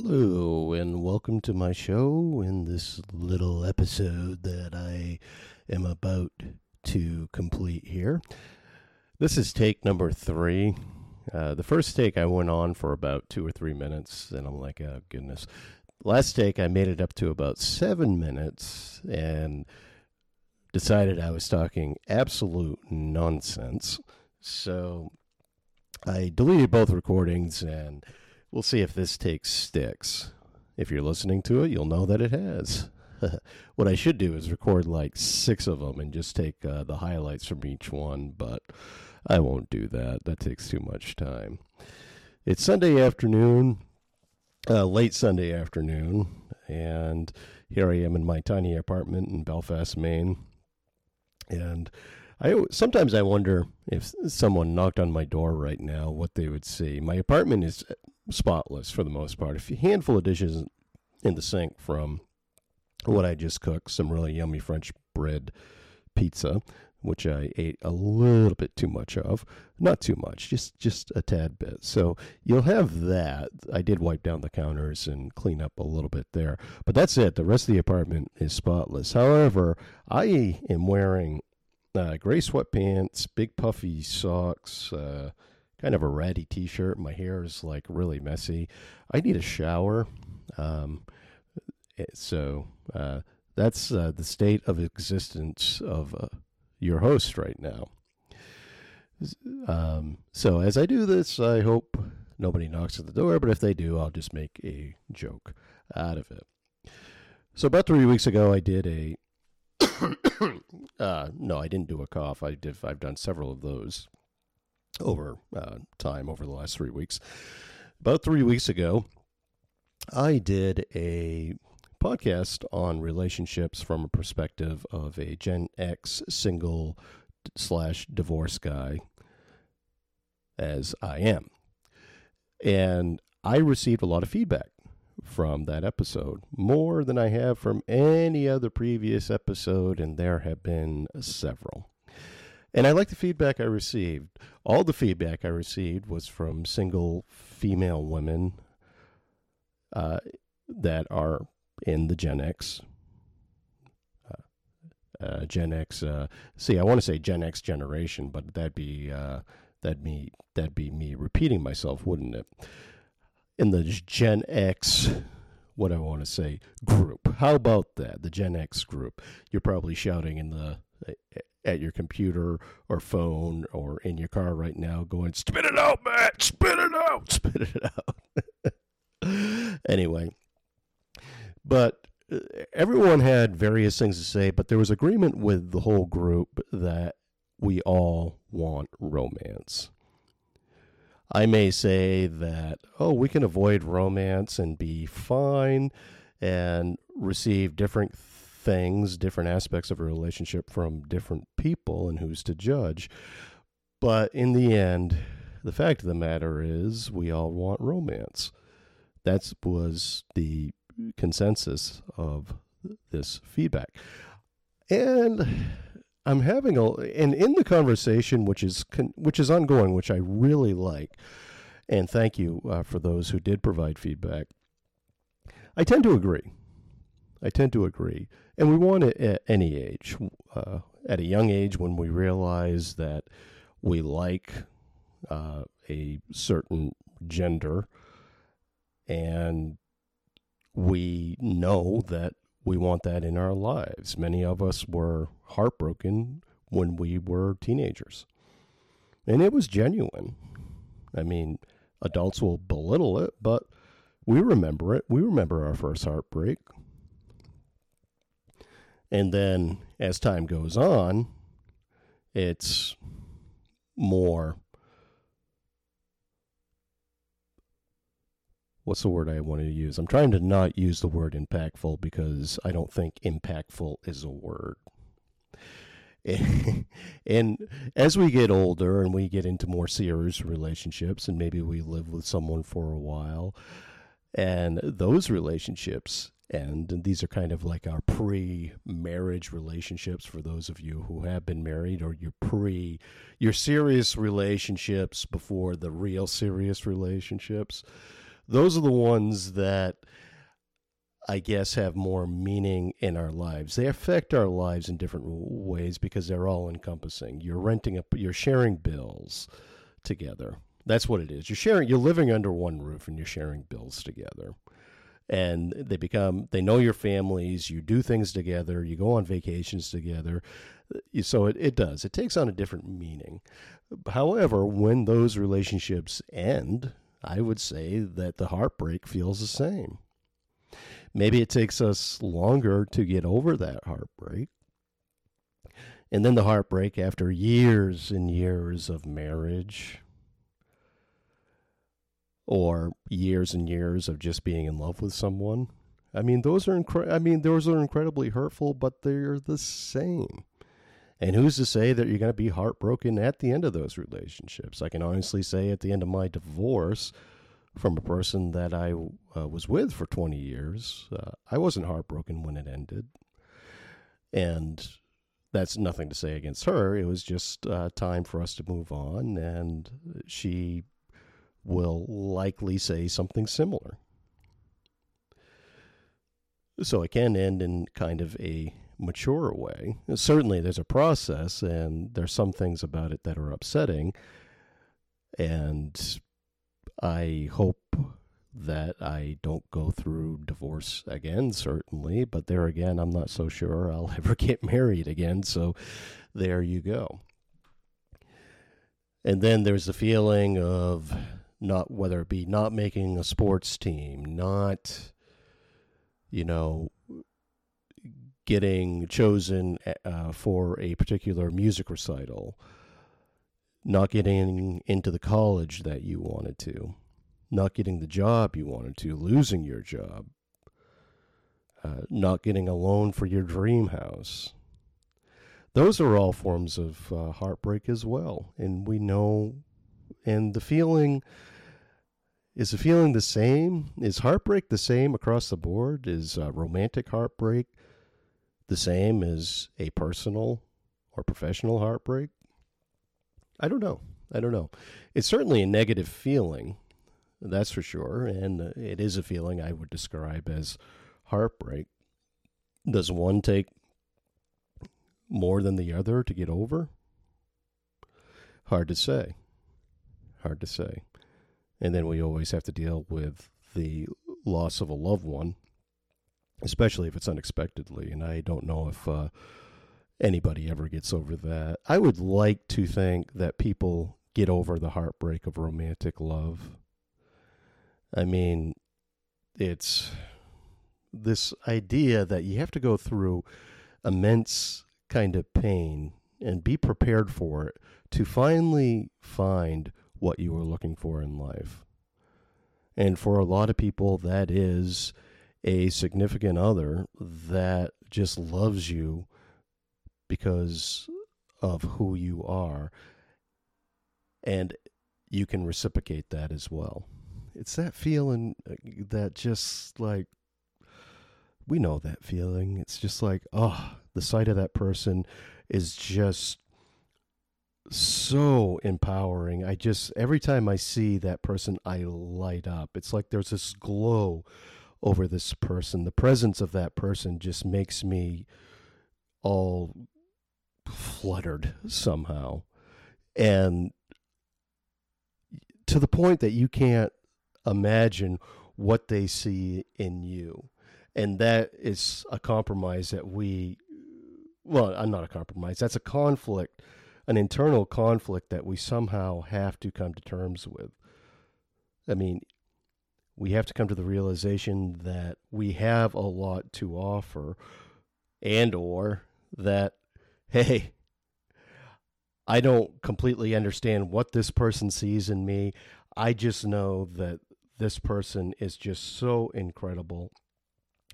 Hello, and welcome to my show in this little episode that I am about to complete here. This is take number three. Uh, the first take I went on for about two or three minutes, and I'm like, oh, goodness. Last take I made it up to about seven minutes and decided I was talking absolute nonsense. So I deleted both recordings and we'll see if this take sticks. If you're listening to it, you'll know that it has. what I should do is record like six of them and just take uh, the highlights from each one, but I won't do that. That takes too much time. It's Sunday afternoon, uh, late Sunday afternoon, and here I am in my tiny apartment in Belfast, Maine. And I sometimes I wonder if someone knocked on my door right now, what they would see. My apartment is spotless for the most part. A handful of dishes in the sink from what I just cooked, some really yummy French bread pizza, which I ate a little bit too much of. Not too much, just just a tad bit. So you'll have that. I did wipe down the counters and clean up a little bit there, but that's it. The rest of the apartment is spotless. However, I am wearing uh, gray sweatpants, big puffy socks. Uh, kind of a ratty t-shirt. My hair is like really messy. I need a shower. Um, eh, so uh, that's uh, the state of existence of uh, your host right now. Um, so as I do this, I hope nobody knocks at the door, but if they do, I'll just make a joke out of it. So about three weeks ago, I did a. uh, no, I didn't do a cough. I did. I've done several of those over uh, time over the last three weeks. About three weeks ago, I did a podcast on relationships from a perspective of a Gen X single slash divorce guy, as I am. And I received a lot of feedback from that episode, more than I have from any other previous episode, and there have been several. And I like the feedback I received. All the feedback I received was from single female women uh, that are in the Gen X. Uh, uh, Gen X. Uh, see, I want to say Gen X generation, but that'd be uh, that'd be that'd be me repeating myself, wouldn't it? In the Gen X what I want to say group. How about that? The Gen X group. You're probably shouting in the at your computer or phone or in your car right now going, spit it out, Matt, spit it out, spit it out. anyway, but uh, everyone had various things to say, but there was agreement with the whole group that we all want romance. I may say that, oh, we can avoid romance and be fine and receive different things, different aspects of a relationship from different people, and who's to judge. But in the end, the fact of the matter is, we all want romance. That was the consensus of this feedback. And I'm having a and in the conversation, which is which is ongoing, which I really like, and thank you uh, for those who did provide feedback. I tend to agree. I tend to agree. And we want it at any age. Uh, at a young age, when we realize that we like uh, a certain gender and we know that we want that in our lives. Many of us were heartbroken when we were teenagers. And it was genuine. I mean, adults will belittle it, but we remember it. We remember our first heartbreak. And then as time goes on, it's more what's the word I wanted to use? I'm trying to not use the word impactful because I don't think impactful is a word. And, as we get older and we get into more serious relationships, and maybe we live with someone for a while, and those relationships and these are kind of like our pre-marriage relationships for those of you who have been married or your pre your serious relationships before the real serious relationships those are the ones that I guess have more meaning in our lives. They affect our lives in different ways because they're all encompassing. You're renting a, you're sharing bills together. That's what it is. You're sharing, you're living under one roof and you're sharing bills together. And they become, they know your families, you do things together, you go on vacations together. So it, it does. It takes on a different meaning. However, when those relationships end, I would say that the heartbreak feels the same Maybe it takes us longer to get over that heartbreak. And then the heartbreak after years and years of marriage or years and years of just being in love with someone. I mean, those are incre- I mean, those are incredibly hurtful, but they're the same. And who's to say that you're going to be heartbroken at the end of those relationships? I can honestly say at the end of my divorce, from a person that I uh, was with for 20 years. Uh, I wasn't heartbroken when it ended. And that's nothing to say against her. It was just uh, time for us to move on. And she will likely say something similar. So it can end in kind of a mature way. Certainly, there's a process, and there's some things about it that are upsetting. And I hope that I don't go through divorce again, certainly, but there again, I'm not so sure I'll ever get married again. So there you go. And then there's the feeling of not, whether it be not making a sports team, not, you know, getting chosen uh, for a particular music recital not getting into the college that you wanted to, not getting the job you wanted to, losing your job, uh, not getting a loan for your dream house. Those are all forms of uh, heartbreak as well. And we know, and the feeling is the feeling the same? Is heartbreak the same across the board? Is uh, romantic heartbreak the same as a personal or professional heartbreak? I don't know. I don't know. It's certainly a negative feeling, that's for sure, and it is a feeling I would describe as heartbreak. Does one take more than the other to get over? Hard to say. Hard to say. And then we always have to deal with the loss of a loved one, especially if it's unexpectedly. And I don't know if uh, anybody ever gets over that. I would like to think that people get over the heartbreak of romantic love. I mean, it's this idea that you have to go through immense kind of pain and be prepared for it to finally find what you are looking for in life. And for a lot of people, that is a significant other that just loves you because of who you are. And you can reciprocate that as well. It's that feeling uh, that just like, we know that feeling. It's just like, oh, the sight of that person is just so empowering. I just, every time I see that person, I light up. It's like there's this glow over this person. The presence of that person just makes me all fluttered somehow. And to the point that you can't imagine what they see in you. And that is a compromise that we, well, I'm not a compromise, that's a conflict, an internal conflict that we somehow have to come to terms with. I mean, we have to come to the realization that we have a lot to offer and or that hey, I don't completely understand what this person sees in me. I just know that this person is just so incredible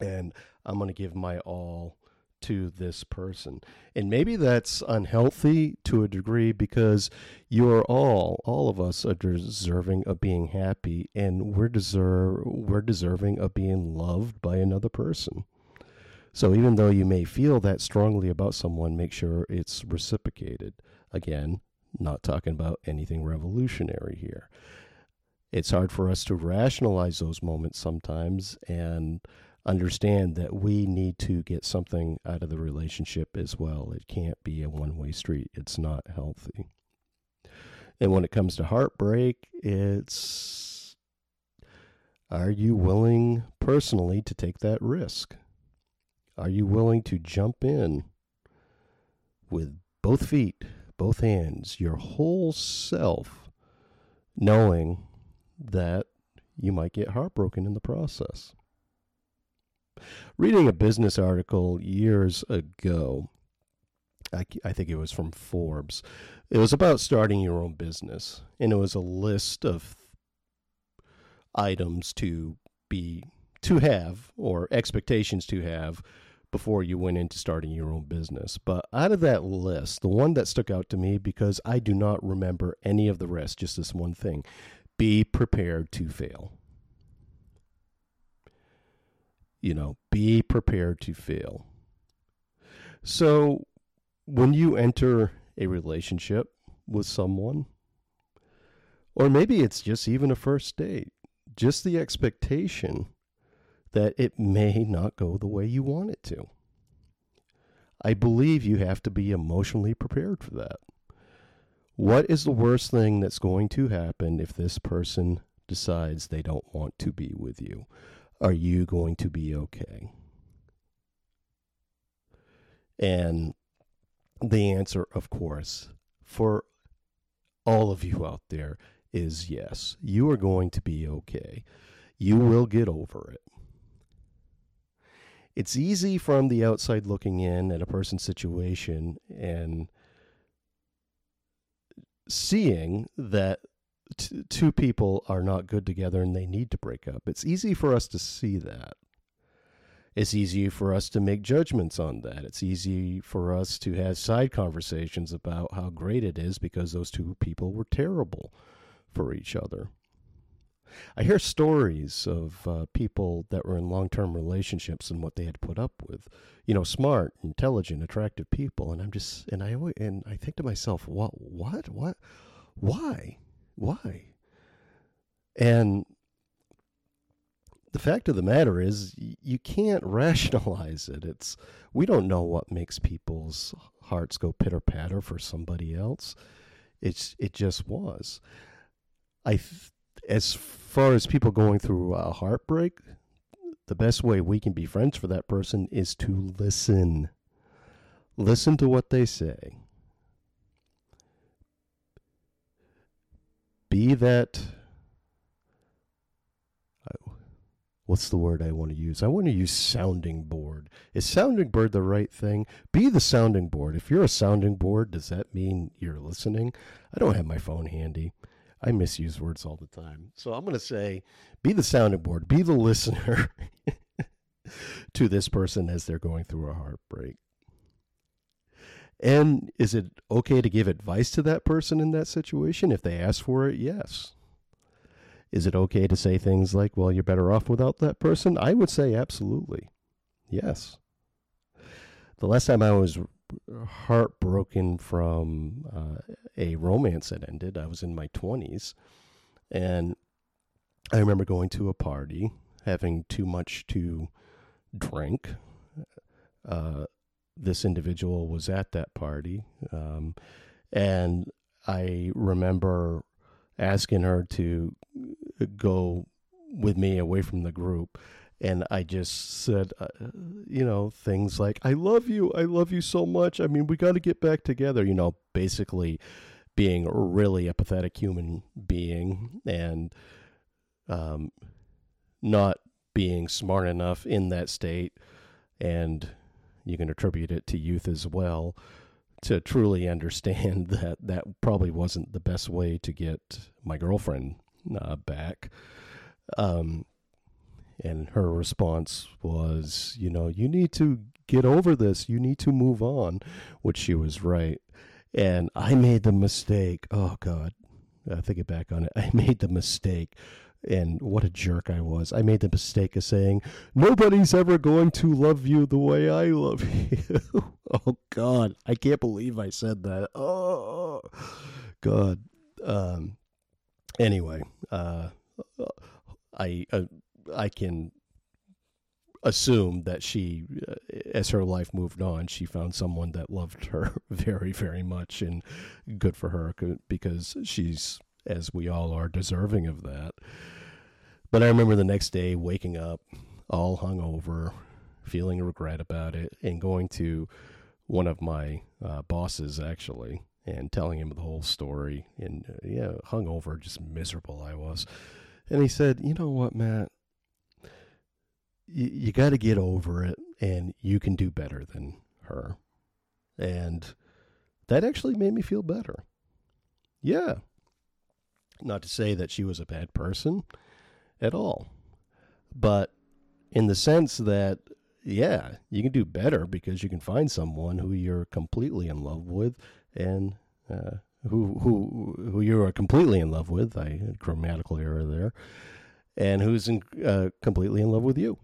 and I'm going to give my all to this person. And maybe that's unhealthy to a degree because you are all, all of us are deserving of being happy and we're deserve we're deserving of being loved by another person. So even though you may feel that strongly about someone, make sure it's reciprocated. Again, not talking about anything revolutionary here. It's hard for us to rationalize those moments sometimes and understand that we need to get something out of the relationship as well. It can't be a one way street, it's not healthy. And when it comes to heartbreak, it's are you willing personally to take that risk? Are you willing to jump in with both feet, both hands, your whole self, knowing that you might get heartbroken in the process? Reading a business article years ago, I, I think it was from Forbes, it was about starting your own business, and it was a list of items to be to have or expectations to have before you went into starting your own business. But out of that list, the one that stuck out to me because I do not remember any of the rest, just this one thing be prepared to fail. You know, be prepared to fail. So when you enter a relationship with someone, or maybe it's just even a first date, just the expectation that it may not go the way you want it to. I believe you have to be emotionally prepared for that. What is the worst thing that's going to happen if this person decides they don't want to be with you? Are you going to be okay? And the answer, of course, for all of you out there is yes. You are going to be okay. You will get over it. It's easy from the outside looking in at a person's situation and seeing that t- two people are not good together and they need to break up. It's easy for us to see that. It's easy for us to make judgments on that. It's easy for us to have side conversations about how great it is because those two people were terrible for each other. I hear stories of uh, people that were in long term relationships and what they had to put up with. You know, smart, intelligent, attractive people, and I'm just and I and I think to myself, what, what, what, why, why? And the fact of the matter is, you can't rationalize it. It's we don't know what makes people's hearts go pitter patter for somebody else. It's it just was. I as far as people going through a heartbreak, the best way we can be friends for that person is to listen. Listen to what they say. Be that. What's the word I want to use? I want to use sounding board. Is sounding board the right thing? Be the sounding board. If you're a sounding board, does that mean you're listening? I don't have my phone handy. I misuse words all the time. So I'm going to say be the sounding board, be the listener to this person as they're going through a heartbreak. And is it okay to give advice to that person in that situation? If they ask for it, yes. Is it okay to say things like, well, you're better off without that person? I would say absolutely. Yes. The last time I was heartbroken from uh, a romance that ended. I was in my 20s. And I remember going to a party, having too much to drink. Uh, this individual was at that party. Um, and I remember asking her to go with me away from the group and I just said, uh, you know, things like, I love you. I love you so much. I mean, we got to get back together, you know, basically being really a pathetic human being and um, not being smart enough in that state. And you can attribute it to youth as well to truly understand that that probably wasn't the best way to get my girlfriend uh, back. Um, and her response was, you know, you need to get over this. You need to move on, which she was right. And I made the mistake. Oh, God. I think it back on it. I made the mistake. And what a jerk I was. I made the mistake of saying, Nobody's ever going to love you the way I love you. oh, God. I can't believe I said that. Oh, God. Um, anyway, uh, I uh, I can assume that she, uh, as her life moved on, she found someone that loved her very, very much, and good for her because she's, as we all are, deserving of that. But I remember the next day waking up all hungover, feeling regret about it, and going to one of my uh, bosses actually and telling him the whole story. And uh, yeah, hungover, just miserable I was. And he said, "You know what, Matt? you, you got to get over it and you can do better than her. And that actually made me feel better. Yeah. Not to say that she was a bad person at all, but in the sense that, yeah, you can do better because you can find someone who you're completely in love with and uh, who who who you are completely in love with. I grammatical error there, and who's in, uh, completely in love with you.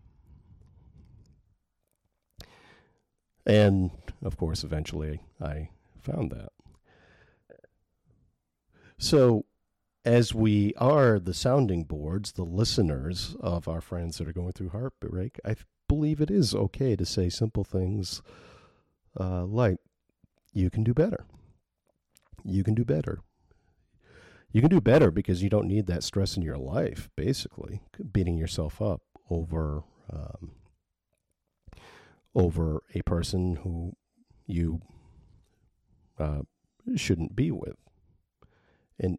And of course, eventually I found that. So, as we are the sounding boards, the listeners of our friends that are going through heartbreak, I believe it is okay to say simple things uh, like, you can do better. You can do better. You can do better because you don't need that stress in your life, basically, beating yourself up over um, over a person who you uh, shouldn't be with. And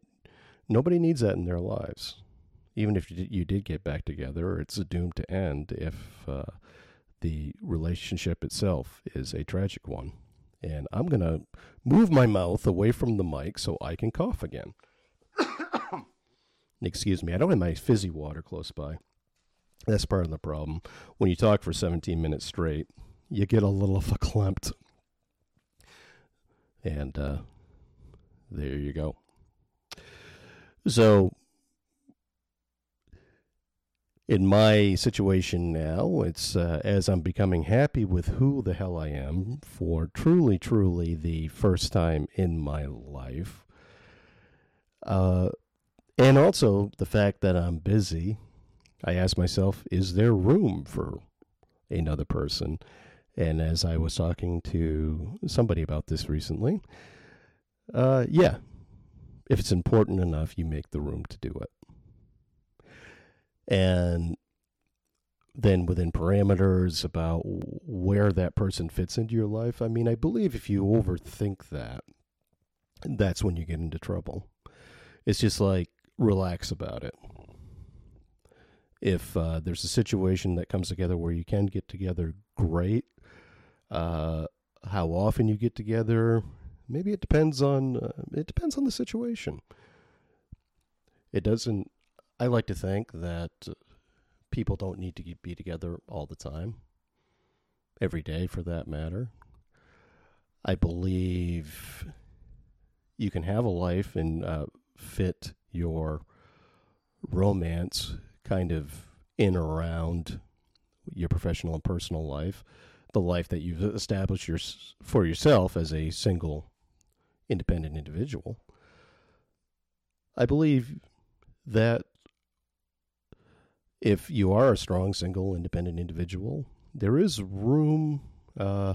nobody needs that in their lives. Even if you did get back together, it's doomed to end if uh, the relationship itself is a tragic one. And I'm going to move my mouth away from the mic so I can cough again. Excuse me, I don't have my fizzy water close by. That's part of the problem. When you talk for 17 minutes straight, you get a little verklempt. And uh, there you go. So, in my situation now, it's uh, as I'm becoming happy with who the hell I am for truly, truly the first time in my life. Uh, and also the fact that I'm busy. I ask myself, is there room for another person? And as I was talking to somebody about this recently, uh, yeah, if it's important enough, you make the room to do it. And then within parameters about where that person fits into your life, I mean, I believe if you overthink that, that's when you get into trouble. It's just like relax about it. If uh, there's a situation that comes together where you can get together, great. Uh, how often you get together, maybe it depends on uh, it depends on the situation. It doesn't. I like to think that people don't need to be together all the time, every day for that matter. I believe you can have a life and uh, fit your romance kind of in around your professional and personal life the life that you've established your, for yourself as a single independent individual. I believe that if you are a strong single independent individual, there is room uh,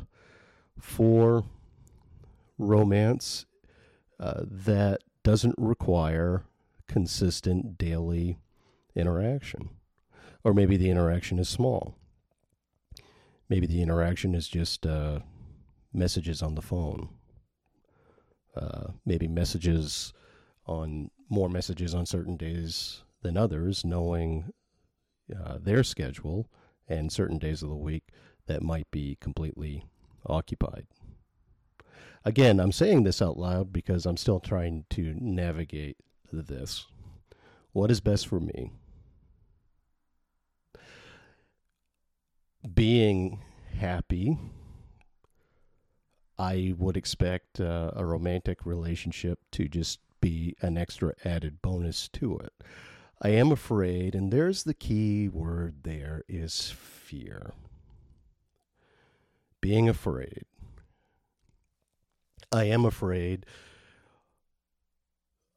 for romance uh, that doesn't require consistent daily interaction. Or maybe the interaction is small. Maybe the interaction is just uh, messages on the phone. Uh, maybe messages on more messages on certain days than others, knowing uh, their schedule and certain days of the week that might be completely occupied. Again, I'm saying this out loud because I'm still trying to navigate this. What is best for me? being happy, I would expect uh, a romantic relationship to just be an extra added bonus to it. I am afraid, and there's the key word there is fear. Being afraid. I am afraid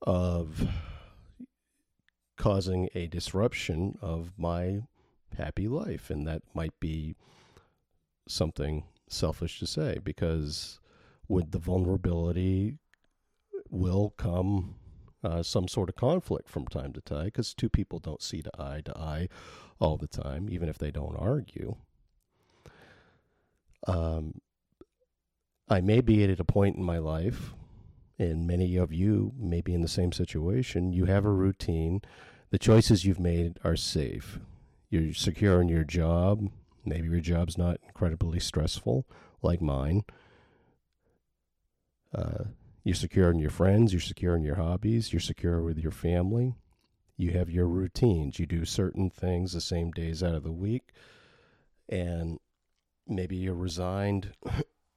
of causing a disruption of my happy life. And that might be something selfish to say because with the vulnerability will come uh, some sort of conflict from time to time because two people don't see to eye to eye all the time, even if they don't argue. Um, I may be at a point in my life, and many of you may be in the same situation. You have a routine. The choices you've made are safe. You're secure in your job. Maybe your job's not incredibly stressful like mine. Uh, you're secure in your friends. You're secure in your hobbies. You're secure with your family. You have your routines. You do certain things the same days out of the week. And maybe you're resigned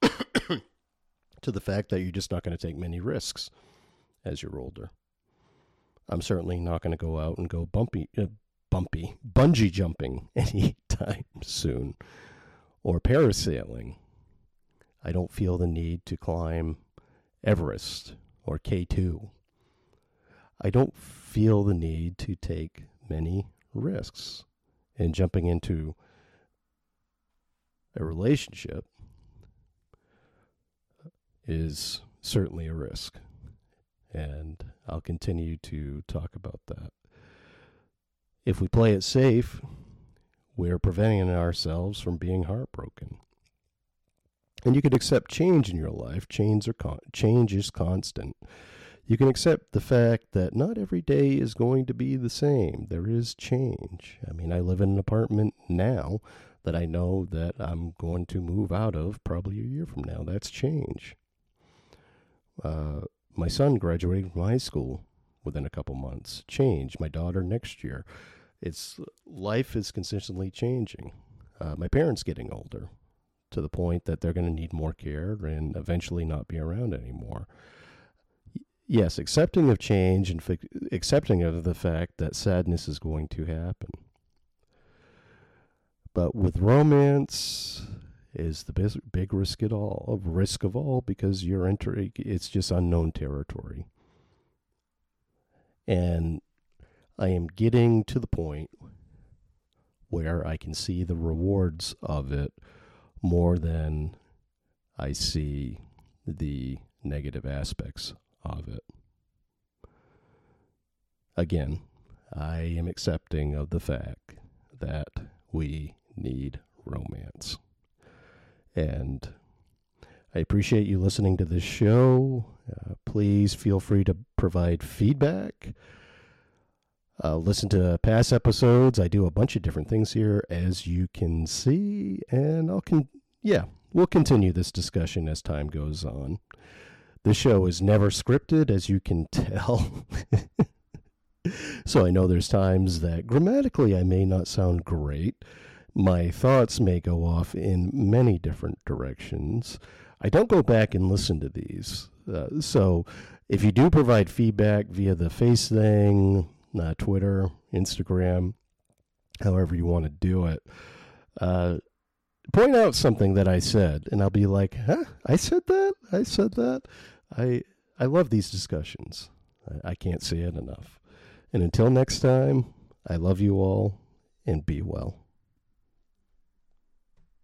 to the fact that you're just not going to take many risks as you're older. I'm certainly not going to go out and go bumpy, uh, bumpy, bungee jumping anytime soon or parasailing. I don't feel the need to climb Everest or K2. I don't feel the need to take many risks in jumping into a relationship is certainly a risk. And I'll continue to talk about that. If we play it safe, we're preventing ourselves from being heartbroken. And you can accept change in your life. Change, are con- change is constant. You can accept the fact that not every day is going to be the same. There is change. I mean, I live in an apartment now that I know that I'm going to move out of probably a year from now. That's change. Uh, my son graduating from high school within a couple months. Change. My daughter next year. It's life is consistently changing. Uh, my parents getting older to the point that they're going to need more care and eventually not be around anymore. Yes, accepting of change and accepting of the fact that sadness is going to happen. But with romance is the big, big risk at all of risk of all because you're entering it's just unknown territory. And I am getting to the point where I can see the rewards of it more than I see the negative aspects of it. Again, I am accepting of the fact that we need romance. And I appreciate you listening to this show. Uh, please feel free to provide feedback. Uh, listen to past episodes. I do a bunch of different things here, as you can see, and I'll con- yeah, we'll continue this discussion as time goes on. The show is never scripted, as you can tell. so I know there's times that grammatically I may not sound great. My thoughts may go off in many different directions. I don't go back and listen to these. Uh, so if you do provide feedback via the face thing, uh, Twitter, Instagram, however you want to do it. Uh, point out something that I said, and I'll be like, "Huh? I said that? I said that." I I love these discussions. I, I can't say it enough. And until next time, I love you all, and be well.